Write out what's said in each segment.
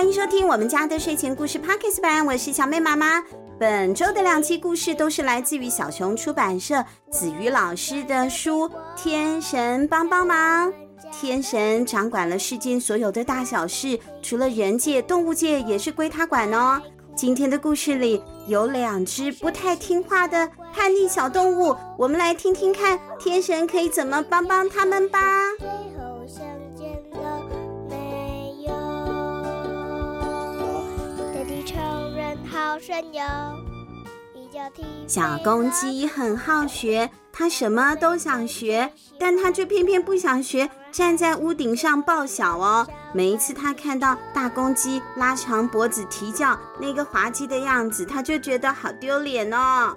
欢迎收听我们家的睡前故事 Podcast 版，我是小妹妈妈。本周的两期故事都是来自于小熊出版社子瑜老师的书《天神帮帮忙》。天神掌管了世间所有的大小事，除了人界，动物界也是归他管哦。今天的故事里有两只不太听话的叛逆小动物，我们来听听看，天神可以怎么帮帮他们吧。最后小公鸡很好学，它什么都想学，但它却偏偏不想学。站在屋顶上报晓哦！每一次它看到大公鸡拉长脖子啼叫，那个滑稽的样子，它就觉得好丢脸哦。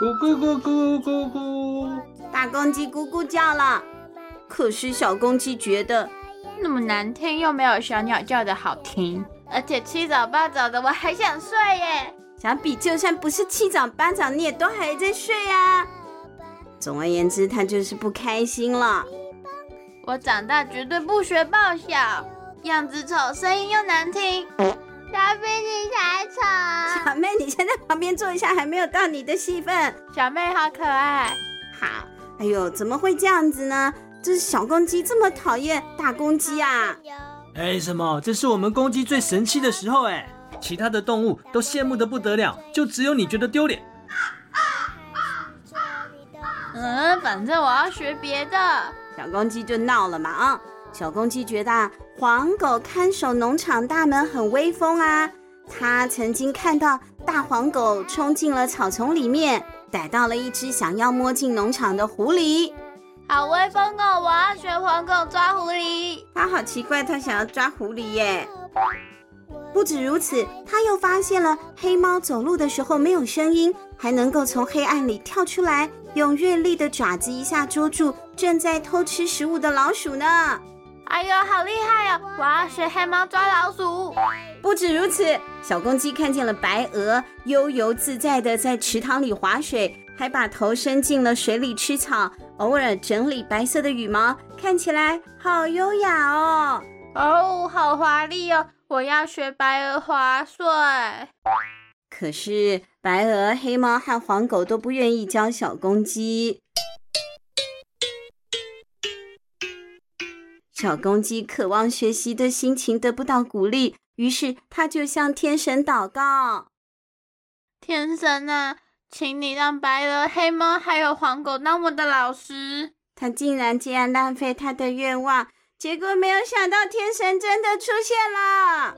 咕咕咕咕咕咕，大公鸡咕咕叫了。可是小公鸡觉得那么难听，又没有小鸟叫的好听，而且七早八早的，我还想睡耶。小比，就算不是七早八早，你也都还在睡啊。总而言之，他就是不开心了。我长大绝对不学报晓，样子丑，声音又难听。小比你才丑。小妹，你先在旁边坐一下，还没有到你的戏份。小妹好可爱。好，哎呦，怎么会这样子呢？这是小公鸡这么讨厌大公鸡啊？哎，什么？这是我们公鸡最神气的时候哎，其他的动物都羡慕的不得了，就只有你觉得丢脸。嗯，反正我要学别的。小公鸡就闹了嘛啊！小公鸡觉得黄狗看守农场大门很威风啊。它曾经看到大黄狗冲进了草丛里面，逮到了一只想要摸进农场的狐狸。好威风哦！我要学黄狗抓狐狸。他好奇怪，他想要抓狐狸耶。不止如此，他又发现了黑猫走路的时候没有声音，还能够从黑暗里跳出来。用锐利的爪子一下捉住正在偷吃食物的老鼠呢！哎呦，好厉害哦！我要学黑猫抓老鼠。不止如此，小公鸡看见了白鹅悠游自在的在池塘里划水，还把头伸进了水里吃草，偶尔整理白色的羽毛，看起来好优雅哦！哦，好华丽哦！我要学白鹅划水。可是白鹅、黑猫和黄狗都不愿意教小公鸡。小公鸡渴望学习的心情得不到鼓励，于是它就向天神祷告：“天神啊，请你让白鹅、黑猫还有黄狗当我的老师。”他竟然这样浪费他的愿望，结果没有想到天神真的出现了。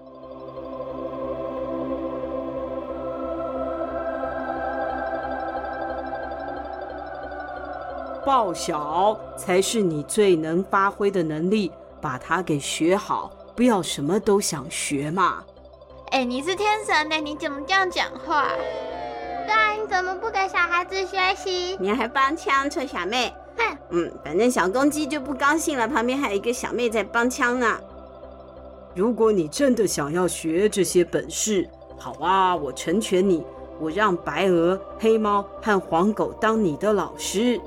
报晓才是你最能发挥的能力，把它给学好，不要什么都想学嘛。哎，你是天神呢，你怎么这样讲话？对啊，你怎么不给小孩子学习？你还帮腔，臭小妹！哼，嗯，反正小公鸡就不高兴了，旁边还有一个小妹在帮腔呢。如果你真的想要学这些本事，好啊，我成全你，我让白鹅、黑猫和黄狗当你的老师。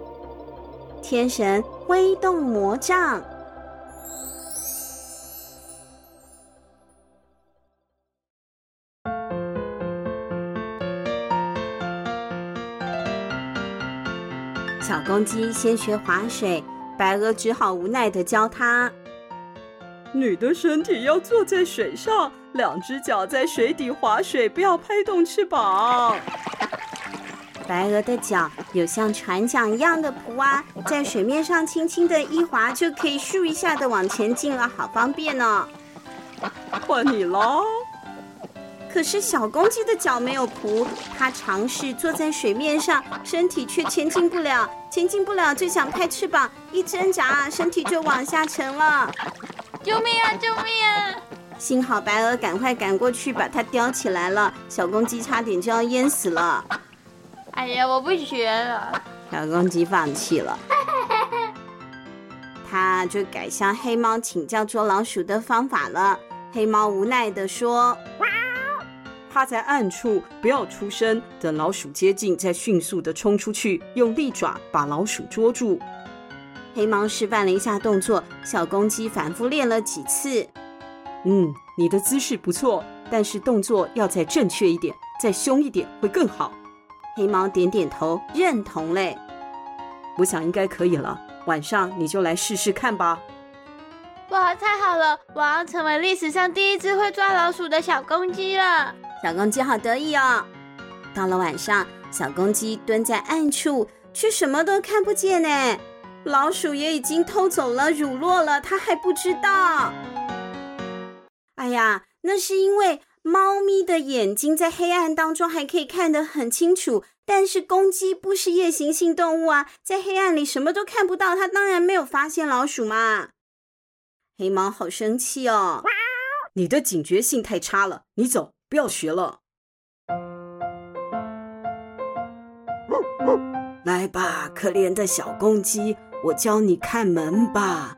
天神挥动魔杖，小公鸡先学划水，白鹅只好无奈的教它：“你的身体要坐在水上，两只脚在水底划水，不要拍动翅膀。”白鹅的脚有像船桨一样的蹼啊，在水面上轻轻的一划，就可以咻一下的往前进了，好方便哦。换你喽。可是小公鸡的脚没有蹼，它尝试坐在水面上，身体却前进不了，前进不了就想拍翅膀，一挣扎，身体就往下沉了。救命啊！救命啊！幸好白鹅赶快赶过去把它叼起来了，小公鸡差点就要淹死了。哎呀，我不学了。小公鸡放弃了，他就改向黑猫请教捉老鼠的方法了。黑猫无奈地说：“趴在暗处，不要出声，等老鼠接近，再迅速地冲出去，用利爪把老鼠捉住。”黑猫示范了一下动作，小公鸡反复练了几次。嗯，你的姿势不错，但是动作要再正确一点，再凶一点会更好。黑猫点点头，认同嘞。我想应该可以了，晚上你就来试试看吧。哇，太好了！我要成为历史上第一只会抓老鼠的小公鸡了。小公鸡好得意哦。到了晚上，小公鸡蹲在暗处，却什么都看不见呢。老鼠也已经偷走了乳酪了，它还不知道。哎呀，那是因为。猫咪的眼睛在黑暗当中还可以看得很清楚，但是公鸡不是夜行性动物啊，在黑暗里什么都看不到，它当然没有发现老鼠嘛。黑猫好生气哦！你的警觉性太差了，你走，不要学了。来吧，可怜的小公鸡，我教你看门吧。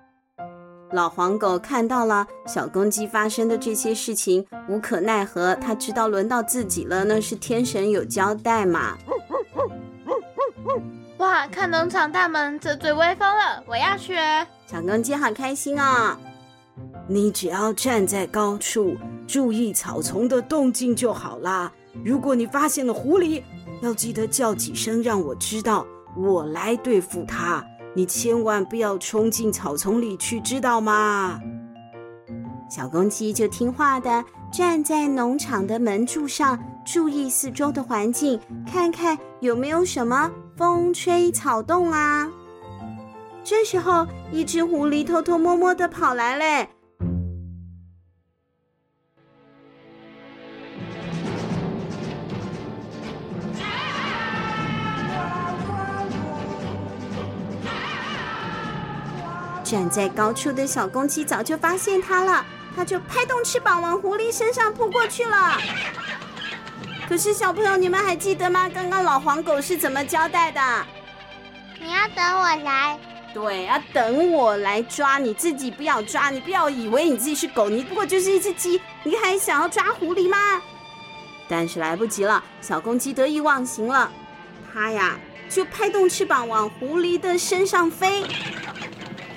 老黄狗看到了小公鸡发生的这些事情，无可奈何。他知道轮到自己了，那是天神有交代嘛。哇，看农场大门，这最威风了！我要学。小公鸡好开心哦。你只要站在高处，注意草丛的动静就好啦。如果你发现了狐狸，要记得叫几声，让我知道，我来对付它。你千万不要冲进草丛里去，知道吗？小公鸡就听话的站在农场的门柱上，注意四周的环境，看看有没有什么风吹草动啊。这时候，一只狐狸偷偷摸摸的跑来嘞。站在高处的小公鸡早就发现它了，它就拍动翅膀往狐狸身上扑过去了。可是小朋友，你们还记得吗？刚刚老黄狗是怎么交代的？你要等我来。对，要等我来抓，你自己不要抓，你不要以为你自己是狗，你不过就是一只鸡，你还想要抓狐狸吗？但是来不及了，小公鸡得意忘形了，它呀就拍动翅膀往狐狸的身上飞。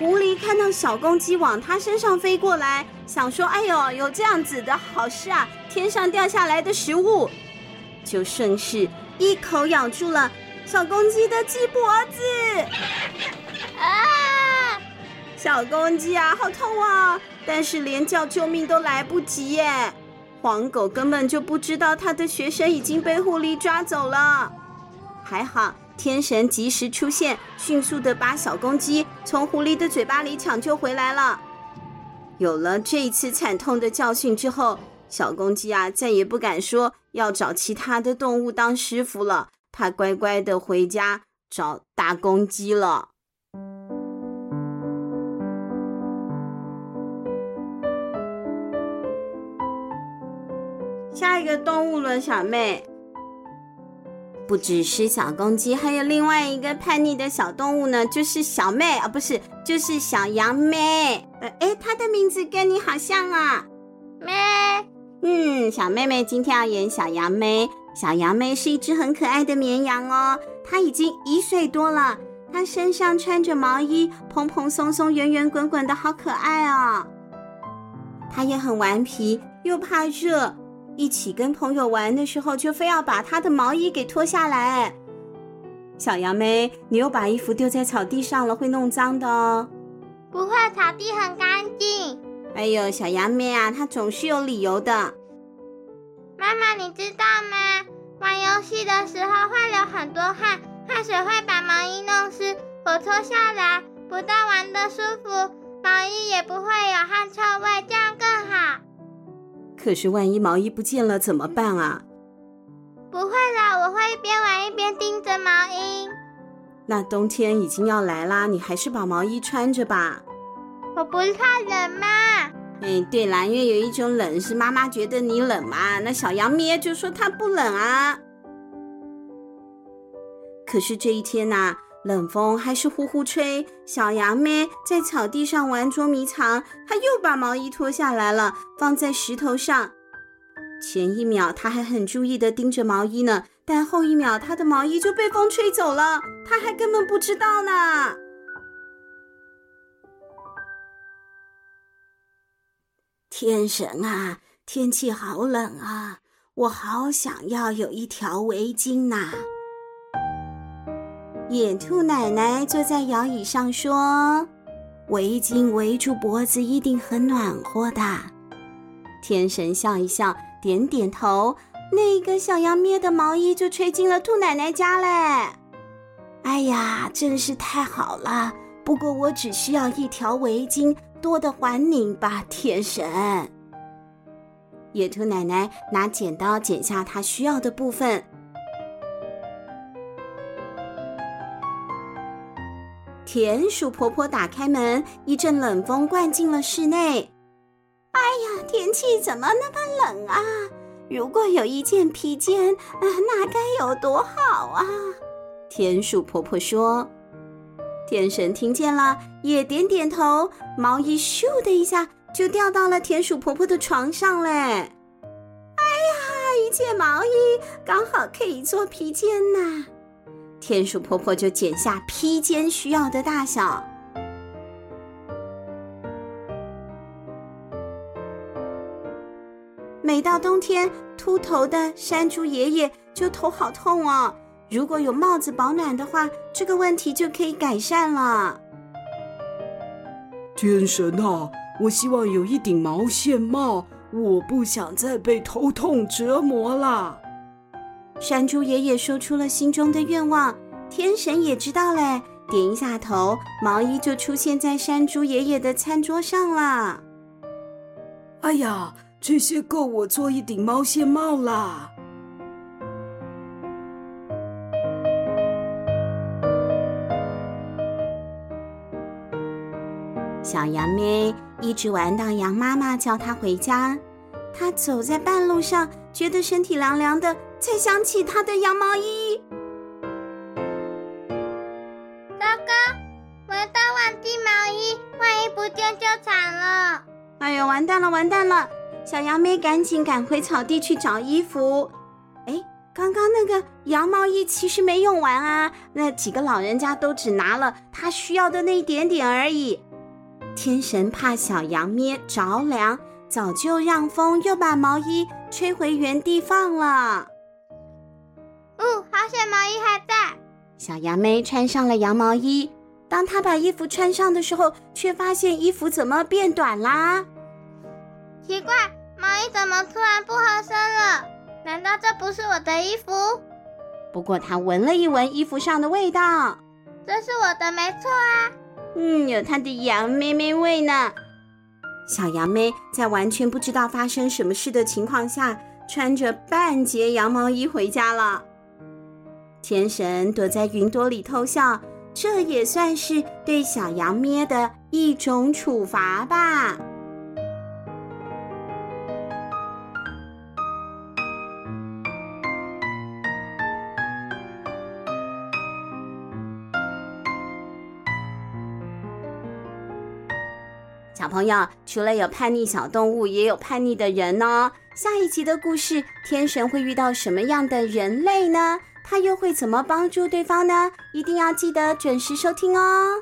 狐狸看到小公鸡往它身上飞过来，想说：“哎呦，有这样子的好事啊！天上掉下来的食物，就顺势一口咬住了小公鸡的鸡脖子。”啊！小公鸡啊，好痛啊！但是连叫救命都来不及耶。黄狗根本就不知道他的学生已经被狐狸抓走了，还好。天神及时出现，迅速的把小公鸡从狐狸的嘴巴里抢救回来了。有了这一次惨痛的教训之后，小公鸡啊再也不敢说要找其他的动物当师傅了，它乖乖的回家找大公鸡了。下一个动物了，小妹。不只是小公鸡，还有另外一个叛逆的小动物呢，就是小妹啊，不是，就是小羊妹。呃，诶，它的名字跟你好像啊，妹。嗯，小妹妹今天要演小羊妹。小羊妹是一只很可爱的绵羊哦，它已经一岁多了，它身上穿着毛衣，蓬蓬松松、圆圆滚滚的，好可爱哦。它也很顽皮，又怕热。一起跟朋友玩的时候，就非要把他的毛衣给脱下来。小羊妹，你又把衣服丢在草地上了，会弄脏的哦。不会，草地很干净。哎呦，小羊妹啊，她总是有理由的。妈妈，你知道吗？玩游戏的时候会流很多汗，汗水会把毛衣弄湿。我脱下来，不但玩的舒服，毛衣也不会有汗臭味，这样更好。可是万一毛衣不见了怎么办啊？不会啦，我会一边玩一边盯着毛衣。那冬天已经要来啦，你还是把毛衣穿着吧。我不怕冷嘛。哎，对啦，因为有一种冷是妈妈觉得你冷嘛。那小羊咩就说它不冷啊。可是这一天呐、啊。冷风还是呼呼吹，小羊咩在草地上玩捉迷藏，他又把毛衣脱下来了，放在石头上。前一秒他还很注意地盯着毛衣呢，但后一秒他的毛衣就被风吹走了，他还根本不知道呢。天神啊，天气好冷啊，我好想要有一条围巾呐、野兔奶奶坐在摇椅上说：“围巾围住脖子一定很暖和的。”天神笑一笑，点点头。那个小羊咩的毛衣就吹进了兔奶奶家嘞！哎呀，真是太好了！不过我只需要一条围巾，多的还您吧，天神。野兔奶奶拿剪刀剪下她需要的部分。田鼠婆婆打开门，一阵冷风灌进了室内。哎呀，天气怎么那么冷啊！如果有一件披肩，啊，那该有多好啊！田鼠婆婆说。天神听见了，也点点头。毛衣咻的一下就掉到了田鼠婆婆的床上嘞！哎呀，一件毛衣刚好可以做披肩呐！天鼠婆婆就剪下披肩需要的大小。每到冬天，秃头的山猪爷爷就头好痛哦。如果有帽子保暖的话，这个问题就可以改善了。天神啊，我希望有一顶毛线帽，我不想再被头痛折磨了。山猪爷爷说出了心中的愿望，天神也知道嘞，点一下头，毛衣就出现在山猪爷爷的餐桌上啦。哎呀！这些够我做一顶毛线帽啦！小羊咩一直玩到羊妈妈叫它回家。它走在半路上，觉得身体凉凉的，才想起他的羊毛衣。糟糕，我的忘记毛衣，万一不见就惨了！哎呦，完蛋了，完蛋了！小羊咩赶紧赶回草地去找衣服。哎，刚刚那个羊毛衣其实没用完啊，那几个老人家都只拿了他需要的那一点点而已。天神怕小羊咩着凉，早就让风又把毛衣吹回原地放了。哦，好险毛衣还在。小羊妹穿上了羊毛衣，当她把衣服穿上的时候，却发现衣服怎么变短啦？奇怪，毛衣怎么突然不合身了？难道这不是我的衣服？不过她闻了一闻衣服上的味道，这是我的，没错啊。嗯，有他的羊咩咩味呢。小羊妹在完全不知道发生什么事的情况下，穿着半截羊毛衣回家了。天神躲在云朵里偷笑，这也算是对小羊咩的一种处罚吧。小朋友，除了有叛逆小动物，也有叛逆的人哦。下一集的故事，天神会遇到什么样的人类呢？他又会怎么帮助对方呢？一定要记得准时收听哦。